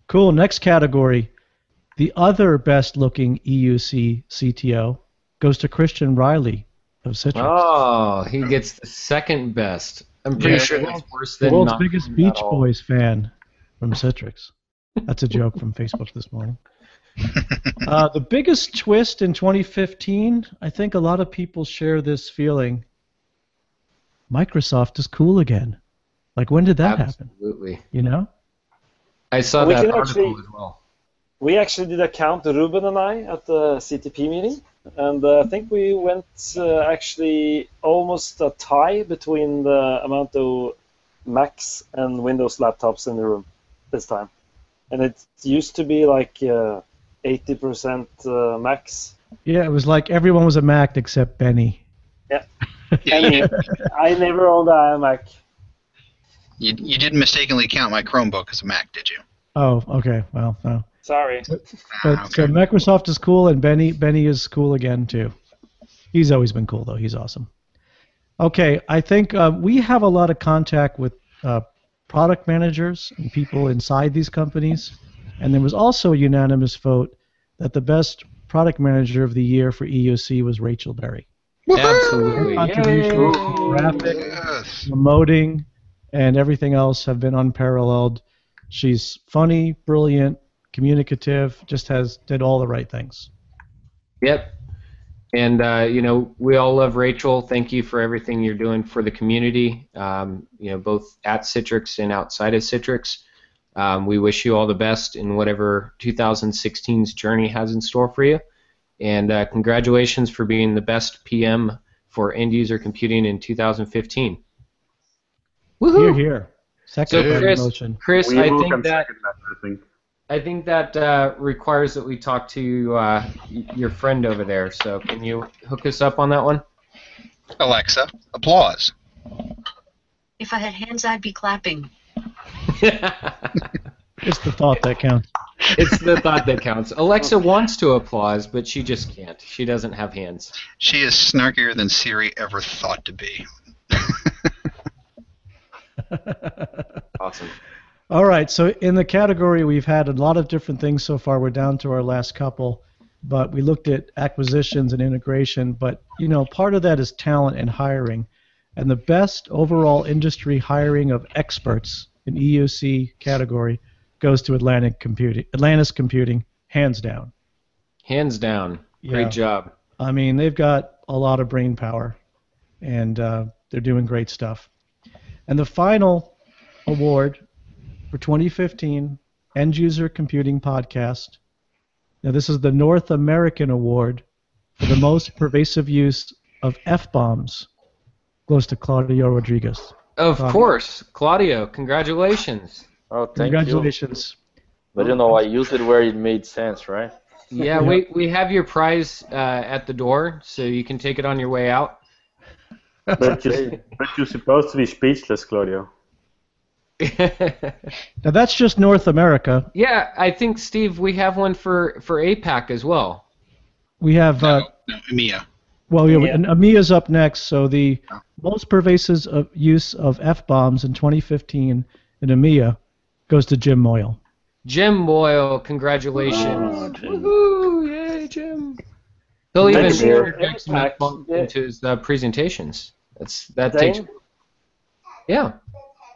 Cool. Next category, the other best looking EUC CTO goes to Christian Reilly of Citrix. Oh, he gets the second best. I'm pretty Yeah. sure that's worse than the than world's biggest Beach. Boys fan from Citrix. That's a joke from Facebook this morning. Uh, the biggest twist in 2015, I think a lot of people share this feeling. Microsoft is cool again. Like, when did that happen? Absolutely. You know? I saw We that article actually- as well. We actually did a count, Ruben and I, at the CTP meeting, and uh, I think we went uh, actually almost a tie between the amount of Macs and Windows laptops in the room this time. And it used to be like uh, 80% uh, Macs. Yeah, it was like everyone was a Mac except Benny. Yeah, I I never owned a iMac. You, you didn't mistakenly count my Chromebook as a Mac, did you? Oh, okay. Well, no. Sorry. But Ah, so. Microsoft is cool, and Benny Benny is cool again too. He's always been cool though. He's awesome. Okay, I think uh, we have a lot of contact with uh, product managers and people inside these companies, and there was also a unanimous vote that the best product manager of the year for EUC was Rachel Berry. Absolutely. Contribution Yay. graphic, Yes. remoting, and everything else have been unparalleled. She's funny, brilliant, communicative, just has did all the right things. Yep. And uh, you know, we all love Rachel. Thank you for everything you're doing for the community. Um, you know, both at Citrix and outside of Citrix. Um, we wish you all the best in whatever 2016's journey has in store for you. And uh, congratulations for being the best PM for end user computing in 2015. Here, Woohoo! here. So Second Chris, motion. Chris, I think can that second that, I think. I think that uh, requires that we talk to uh, your friend over there. So can you hook us up on that one? Alexa, applause. If I had hands, I'd be clapping. It's the thought that counts. it's the thought that counts. Alexa wants to applause, but she just can't. She doesn't have hands. She is snarkier than Siri ever thought to be. Awesome. All right, so in the category, we've had a lot of different things so far. We're down to our last couple, but we looked at acquisitions and integration. But you know, part of that is talent and hiring, and the best overall industry hiring of experts in EUC category goes to Atlantic Computing, Atlantis Computing, hands down. Hands down. Great Yeah. job. I mean, they've got a lot of brain power, and uh, they're doing great stuff. And the final award for 2015 End User Computing Podcast. Now, this is the North American Award for the most pervasive use of F bombs. Goes to Claudio Rodriguez. Of Claudio. course, Claudio. Congratulations. Oh, thank you. Congratulations. But you know, I used it where it made sense, right? Yeah, we we have your prize uh, at the door, so you can take it on your way out. But, you, but you're supposed to be speechless, Claudio. Now, that's just North America. yeah, I think Steve, we have one for for APAC as well. We have uh, No, no, Mia. Well, yeah, Yeah. and EMEA's up next. So the most pervasive of use of F bombs in 2015 in EMEA goes to Jim Moyle. Jim Moyle, congratulations. Woohoo! Yay, Jim. He'll even Next year, interject some APAC, fun yeah. into his uh, presentations. That's that Dane? takes. Yeah.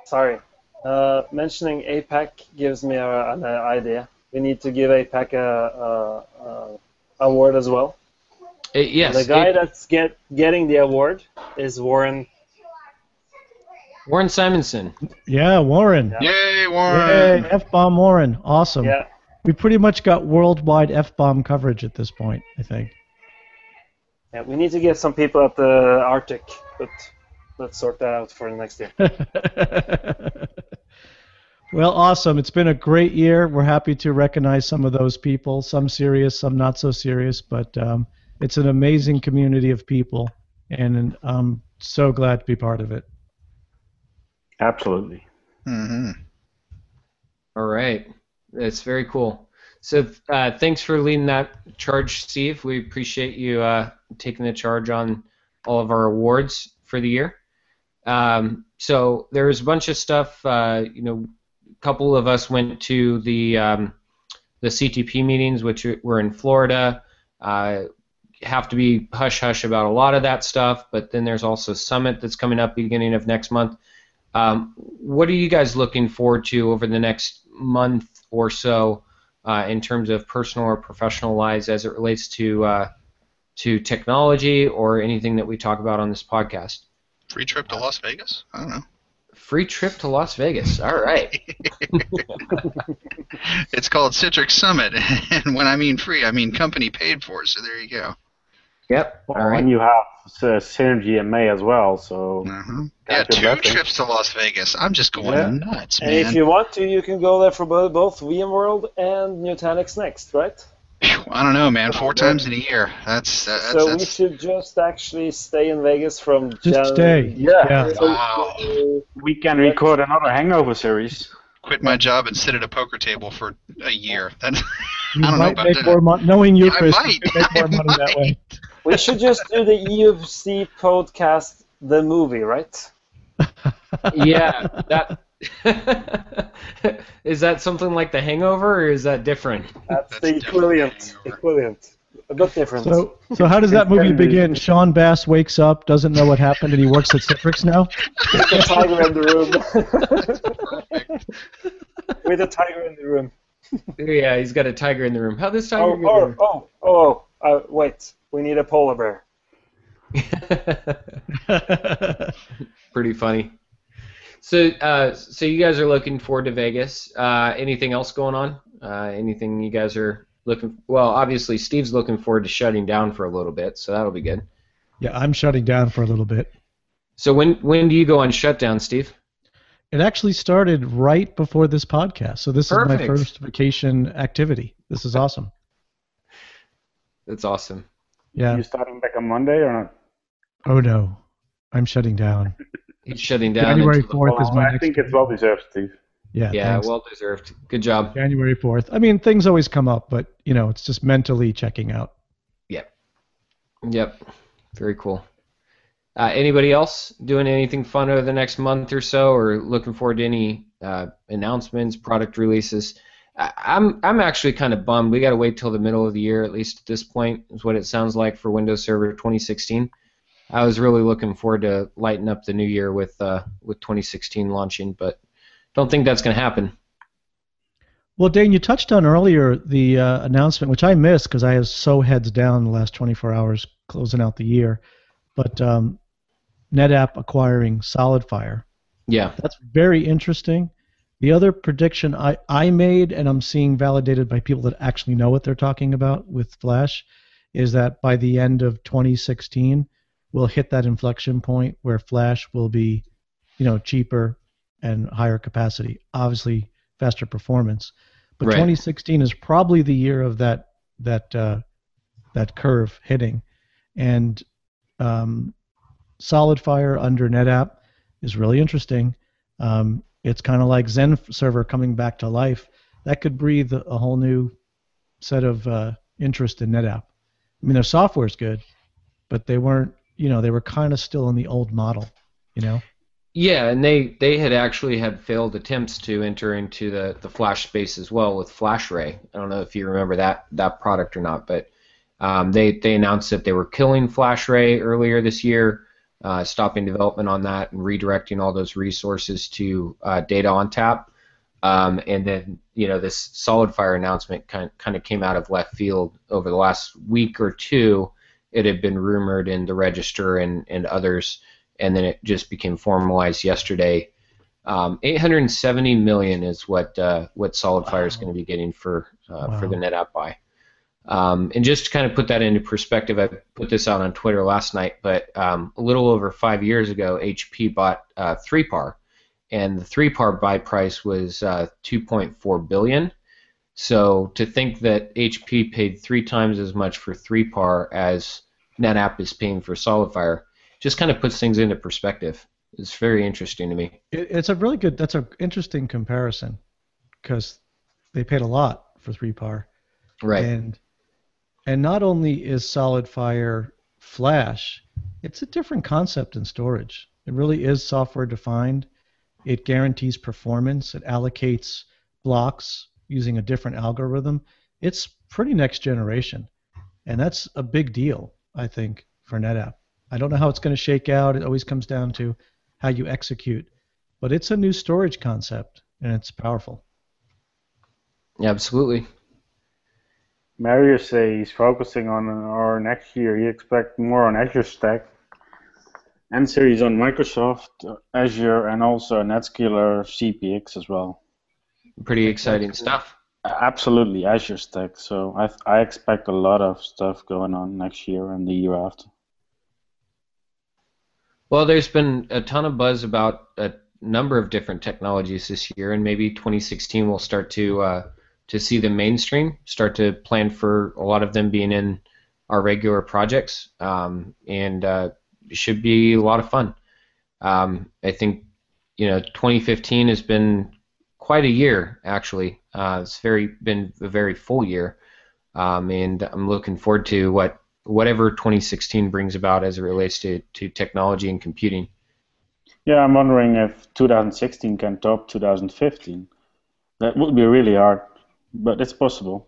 Sorry. Uh, mentioning APAC gives me a, an idea. We need to give APAC a, a, a award as well. Uh, yes. the guy it- that's get getting the award is Warren Warren Simondson. Yeah, Warren. Yeah. Yay, Warren! Yay, F bomb Warren. Awesome. Yeah. We pretty much got worldwide F bomb coverage at this point, I think. Yeah, we need to get some people at the Arctic, but let's sort that out for the next year. well, awesome. It's been a great year. We're happy to recognize some of those people, some serious, some not so serious, but um, it's an amazing community of people, and I'm so glad to be part of it. Absolutely. hmm All right, that's very cool. So uh, thanks for leading that charge, Steve. We appreciate you uh, taking the charge on all of our awards for the year. Um, so there's a bunch of stuff. Uh, you know, a couple of us went to the um, the CTP meetings, which were in Florida. Uh, have to be hush hush about a lot of that stuff, but then there's also Summit that's coming up beginning of next month. Um, what are you guys looking forward to over the next month or so uh, in terms of personal or professional lives as it relates to uh, to technology or anything that we talk about on this podcast? Free trip to Las Vegas? I don't know. Free trip to Las Vegas. All right. It's called Citrix Summit, and when I mean free, I mean company paid for. So there you go. Yep. Well, All right. And you have uh, Synergy in May as well, so Uh-huh. Yeah, two blessing. trips to Las Vegas. I'm just going Yeah. nuts, And if you want to, you can go there for both, both VMworld and Nutanix Next, right? Phew, I don't know, man. Four times in a year. That's that's, so we should just actually stay in Vegas from Just Jan- stay. Yeah. Yeah. wow. we can record another Hangover series. Quit my job and sit at a poker table for a year. That, You I don't know might about make that. more money. Knowing you, I Chris, might. you make more I money that way. We should just do the UFC podcast, the movie, right? yeah. That. is that something like The Hangover, or is that different? That's, That's the equivalent. Equivalent. A bit different. So, so how does that movie begin? Shawn Bass wakes up, doesn't know what happened, and he works at Citrix now. With a tiger in the room. With a tiger in the room. Yeah, he's got a tiger in the room. How this tiger Oh, get oh, oh, oh, uh, wait. We need a polar bear. Pretty funny. So, uh, so you guys are looking forward to Vegas. Uh, anything else going on? Uh, anything you guys are looking? Well, obviously Steve's looking forward to shutting down for a little bit, so that'll be good. yeah, I'm shutting down for a little bit. So when when do you go on shutdown, Steve? It actually started right before this podcast, so this is my first vacation activity. This is awesome. That's awesome. Yeah. You starting back on Monday or not? Oh no, I'm shutting down. He's shutting down. January 4th is fall. my I next. think it's well deserved, Steve. Yeah. Yeah, thanks. well deserved. Good job. January 4th. I mean, things always come up, but you know, it's just mentally checking out. Yep. Yep. Very cool. Uh, anybody else doing anything fun over the next month or so, or looking forward to any uh, announcements, product releases? I- I'm I'm actually kind of bummed. We got to wait till the middle of the year, at least at this point, is what it sounds like for Windows Server 2016. I was really looking forward to lighting up the new year with uh, with 2016 launching, but don't think that's going to happen. Well, Dane, you touched on earlier the uh, announcement, which I missed because I was so heads down the last 24 hours closing out the year. But um, NetApp acquiring SolidFire. Yeah. That's very interesting. The other prediction I, I made, and I'm seeing validated by people that actually know what they're talking about with Flash, is that by the end of 2016, we'll hit that inflection point where Flash will be, you know, cheaper and higher capacity. Obviously, faster performance. But Right. 2016 is probably the year of that that uh, that curve hitting, and um, SolidFire under NetApp is really interesting. Um, it's kind of like Zen server coming back to life. That could breathe a whole new set of uh, interest in NetApp. I mean, their software is good, but they weren't. You know, they were kind of still in the old model. You know. Yeah, and they, they had actually had failed attempts to enter into the, the Flash space as well with FlashRay. I don't know if you remember that that product or not, but um, they they announced that they were killing FlashRay earlier this year, uh, stopping development on that and redirecting all those resources to uh, Data ONTAP. Um, and then you know this SolidFire announcement kind kind of came out of left field over the last week or two. It had been rumored in the Register and and others and then it just became formalized yesterday. Um, 870 million is what uh, what SolidFire is going to be getting for uh, for the Wow. NetApp buy. Um, and just to kind of put that into perspective, I put this out on Twitter last night, but um, a little over five years ago, HP bought uh, 3PAR, and the 3PAR buy price was uh, 2.4 billion. So to think that HP paid three times as much for 3PAR as NetApp is paying for SolidFire just kind of puts things into perspective. It's very interesting to me. It, it's a really good. That's an interesting comparison because they paid a lot for 3PAR. Right. And and not only is SolidFire Flash, it's a different concept in storage. It really is software defined. It guarantees performance. It allocates blocks using a different algorithm. It's pretty next generation, and that's a big deal, I think, for NetApp. I don't know how it's going to shake out. It always comes down to how you execute, but it's a new storage concept, and it's powerful. Yeah, absolutely. Marius says he's focusing on our next year. He expects more on Azure Stack. And series on Microsoft, uh, Azure, and also NetScaler CPX as well. Pretty exciting stuff. Absolutely, Azure Stack. So I, I expect a lot of stuff going on next year and the year after. Well, there's been a ton of buzz about a number of different technologies this year, and maybe 2016 will start to uh, to see the mainstream. Start to plan for a lot of them being in our regular projects, um, and uh, should be a lot of fun. Um, I think you know 2015 has been quite a year actually. Uh, it's very been a very full year, um, and I'm looking forward to what whatever 2016 brings about as it relates to, to technology and computing. Yeah, I'm wondering if 2016 can top 2015. That would be really hard, but it's possible.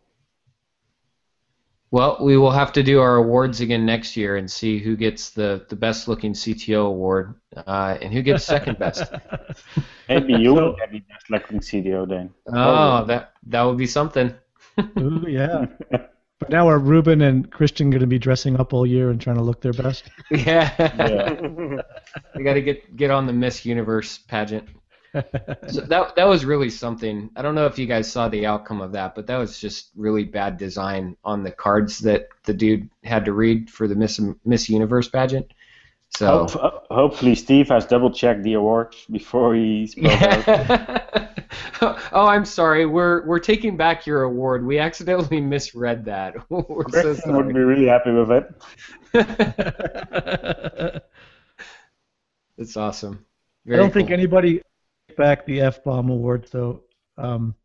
Well, we will have to do our awards again next year and see who gets the, the best looking CTO award uh, and who gets second best. Maybe you will get the best looking CDO then. Oh, that that would be something. Ooh, yeah. But now are Ruben and Christian going to be dressing up all year and trying to look their best? Yeah, Yeah. we got to get get on the Miss Universe pageant. So that that was really something. I don't know if you guys saw the outcome of that, but that was just really bad design on the cards that the dude had to read for the Miss Miss Universe pageant. So Hope, hopefully, Steve has double checked the awards before he spoke out. Yeah. oh, I'm sorry. We're we're taking back your award. We accidentally misread that. we're so Christian would sorry. be really happy with it. It's awesome. I don't think anybody back the F bomb award though. Um,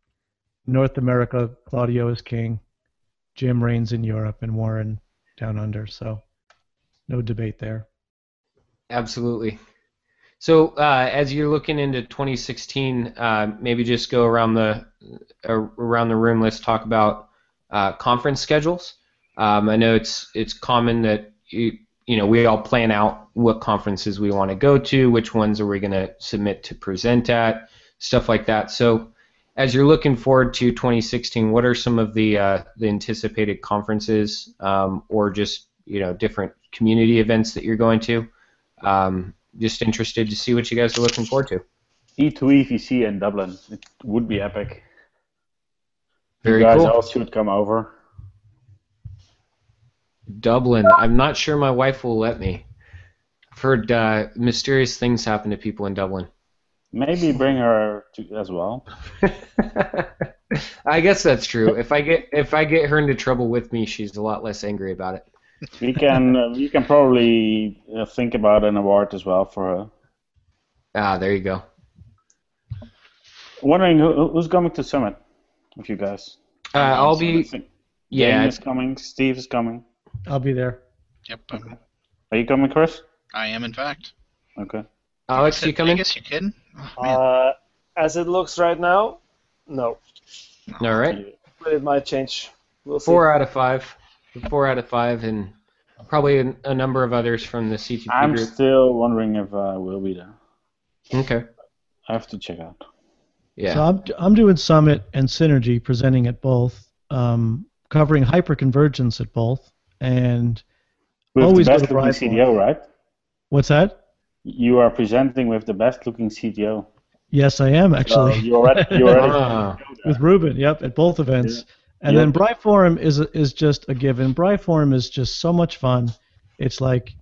North America, Claudio is king. Jim reigns in Europe, and Warren down under. So no debate there. Absolutely. So uh, as you're looking into 2016, uh, maybe just go around the uh, around the room. Let's talk about uh, conference schedules. Um, I know it's it's common that you you know we all plan out what conferences we want to go to, which ones are we going to submit to present at, stuff like that. So as you're looking forward to 2016, what are some of the uh, the anticipated conferences um, or just you know different community events that you're going to? Um, just interested to see what you guys are looking forward to. E2EVC in Dublin. It would be epic. Very you guys cool. all should come over. Dublin. I'm not sure my wife will let me. I've heard uh, mysterious things happen to people in Dublin. Maybe bring her to, as well. I guess that's true. If I get if I get her into trouble with me, she's a lot less angry about it. We can uh, we can probably uh, think about an award as well for her. Ah, there you go. Wondering who, who's coming to Summit with you guys? Uh, I'll be Dane yeah. is coming. Steve is coming. I'll be there. Yep, um, Are you coming, Chris? I am in fact. Okay. Alex, you coming? Vegas, you kidding? Oh, man. Uh, as it looks right now, no. All right. But it might change. We'll see. Four out of five. Four out of five, and probably a, a number of others from the CTP I'm group. still wondering if I will be there. Okay. I have to check out. Yeah. So I'm I'm doing Summit and Synergy, presenting at both, um, covering hyperconvergence at both, and With Always the go best looking Brightline. CDO, right? what's that? you are presenting with the best-looking CTO. Yes, I am So actually. you already, you already Ah. with Ruben. Yep, at both events. And Yep. then BriForum is is just a given. BriForum is just so much fun. It's like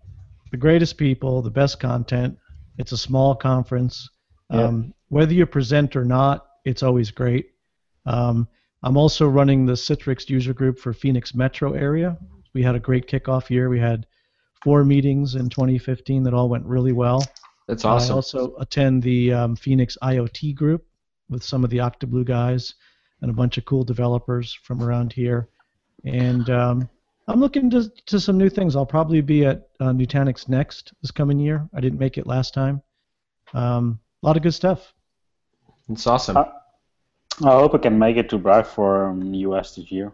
the greatest people, the best content. It's a small conference. Yep. Um, whether you present or not, it's always great. Um, I'm also running the Citrix user group for Phoenix Metro area. We had a great kickoff year. We had four meetings in 2015 that all went really well. That's I awesome. also attend the um, Phoenix IoT group with some of the Octoblu guys and a bunch of cool developers from around here. And um, I'm looking to, to some new things. I'll probably be at uh, Nutanix Next this coming year. I didn't make it last time. Um, a lot of good stuff. It's awesome. Uh, I hope I can make it to BriForum US this year.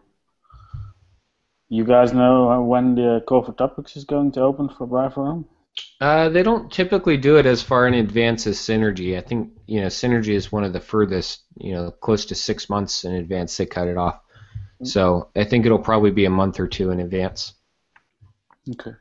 You guys know uh, when the call for topics is going to open for Forum? Uh, they don't typically do it as far in advance as Synergy. I think you know Synergy is one of the furthest, you know, close to six months in advance they cut it off. So I think it'll probably be a month or two in advance. Okay.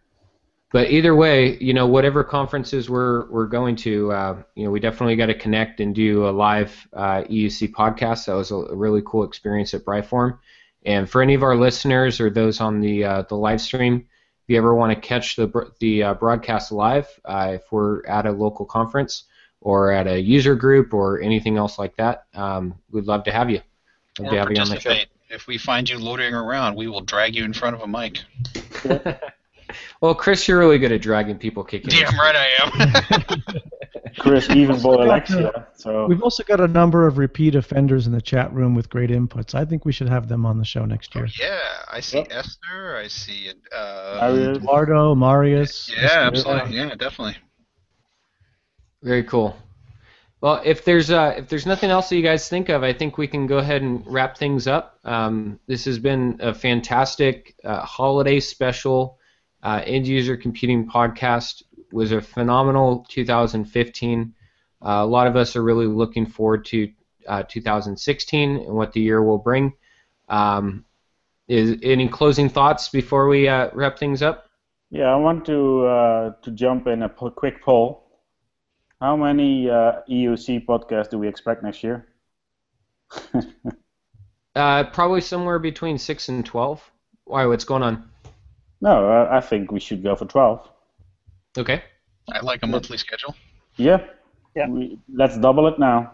But either way, you know, whatever conferences we're we're going to, uh, you know, we definitely got to connect and do a live uh, EUC podcast. That was a, a really cool experience at BriForum. And for any of our listeners or those on the uh, the live stream, if you ever want to catch the the uh, broadcast live, uh, if we're at a local conference or at a user group or anything else like that, um, we'd love to have you. Love Or to have you on the show. participate. If we find you loitering around, we will drag you in front of a mic. well, Chris, you're really good at dragging people kicking. Damn right I am. Chris even bought got Alexa, so We've also got a number of repeat offenders in the chat room with great inputs. I think we should have them on the show next year. yeah, I see Yep. Esther. I see. Uh, Arius, Eduardo, Marius. yeah, absolutely. Yeah, definitely. Very cool. Well, if there's uh, if there's nothing else that you guys think of, I think we can go ahead and wrap things up. Um, this has been a fantastic uh, holiday special uh, end user computing podcast. Was a phenomenal 2015. Uh, a lot of us are really looking forward to uh, 2016 and what the year will bring. Um, is any closing thoughts before we uh, wrap things up? yeah, I want to uh, to jump in a quick poll. How many uh, EUC podcasts do we expect next year? Uh, probably somewhere between six and twelve. Why? What's going on? No, I think we should go for 12. Okay. I like a monthly schedule. Yeah. Yeah. We, let's double it now.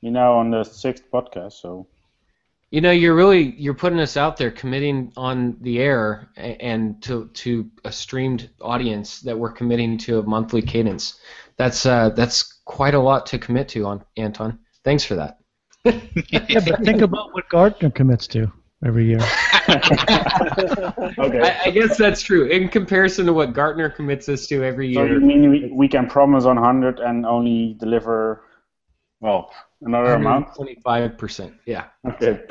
You're now on the sixth podcast, so You know, you're really you're putting us out there, committing on the air and to to a streamed audience that we're committing to a monthly cadence. That's uh, that's quite a lot to commit to, on Anton. Thanks for that. Yeah, but think about what Gartner commits to every year. okay. I, I guess that's true. In comparison to what Gartner commits us to every year. So year, you mean we, we can promise on 100 and only deliver, well, another amount? Twenty-five percent. Yeah. Okay.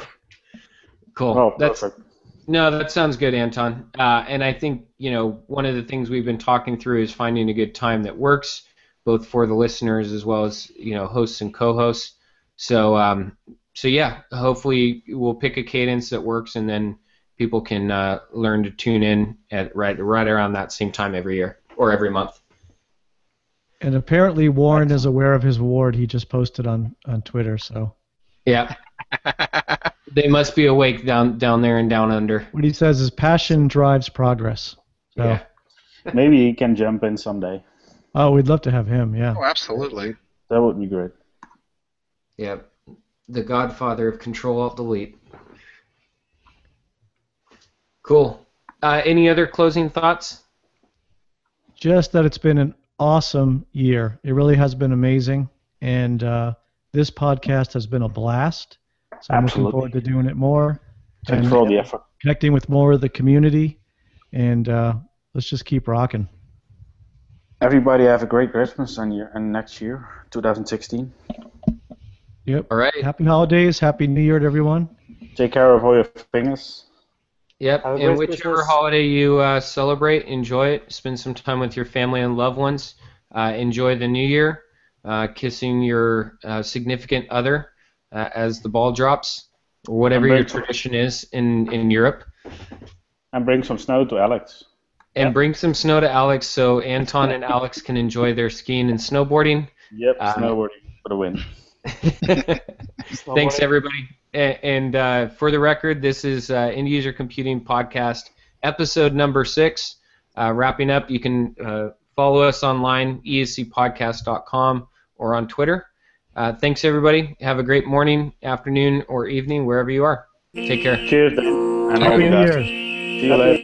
Cool. Oh, that's perfect. No, that sounds good, Anton. Uh, and I think you know one of the things we've been talking through is finding a good time that works, both for the listeners as well as you know hosts and co-hosts. So, um, so yeah, hopefully we'll pick a cadence that works, and then people can uh, learn to tune in at right right around that same time every year or every month. And apparently Warren is aware of his award he just posted on, on Twitter. So Yeah. they must be awake down down there and down under. what he says is passion drives progress. So, Yeah. Maybe he can jump in someday. Oh, we'd love to have him. Yeah. Oh, absolutely. That would be great. Yeah. The Godfather of Control Alt Delete. Cool. Uh, any other closing thoughts? Just that it's been an awesome year. It really has been amazing, and uh, this podcast has been a blast. So I'm Absolutely. looking forward to doing it more, Thanks and for all the effort. connecting with more of the community, and uh, let's just keep rocking. Everybody have a great Christmas and, year, and next year, 2016. Yep. All right. Happy holidays. Happy New Year to everyone. Take care of all your fingers. Yep. Have And whichever Christmas. holiday you uh, celebrate, enjoy it. Spend some time with your family and loved ones. Uh, enjoy the new year. Uh, kissing your uh, significant other uh, as the ball drops, or whatever And your tradition is in, in Europe. And bring some snow to Alex. and bring some snow to Alex so Anton and Alex can enjoy their skiing and snowboarding. Yep, Uh, snowboarding for the win. Thanks, everybody. And uh, for the record, this is uh, End User Computing Podcast, episode number six. Uh, wrapping up, you can uh, follow us online, escpodcast.com, or on Twitter. Uh, thanks, everybody. Have a great morning, afternoon, or evening, wherever you are. Take care. Cheers, And Happy New. Year. See you later.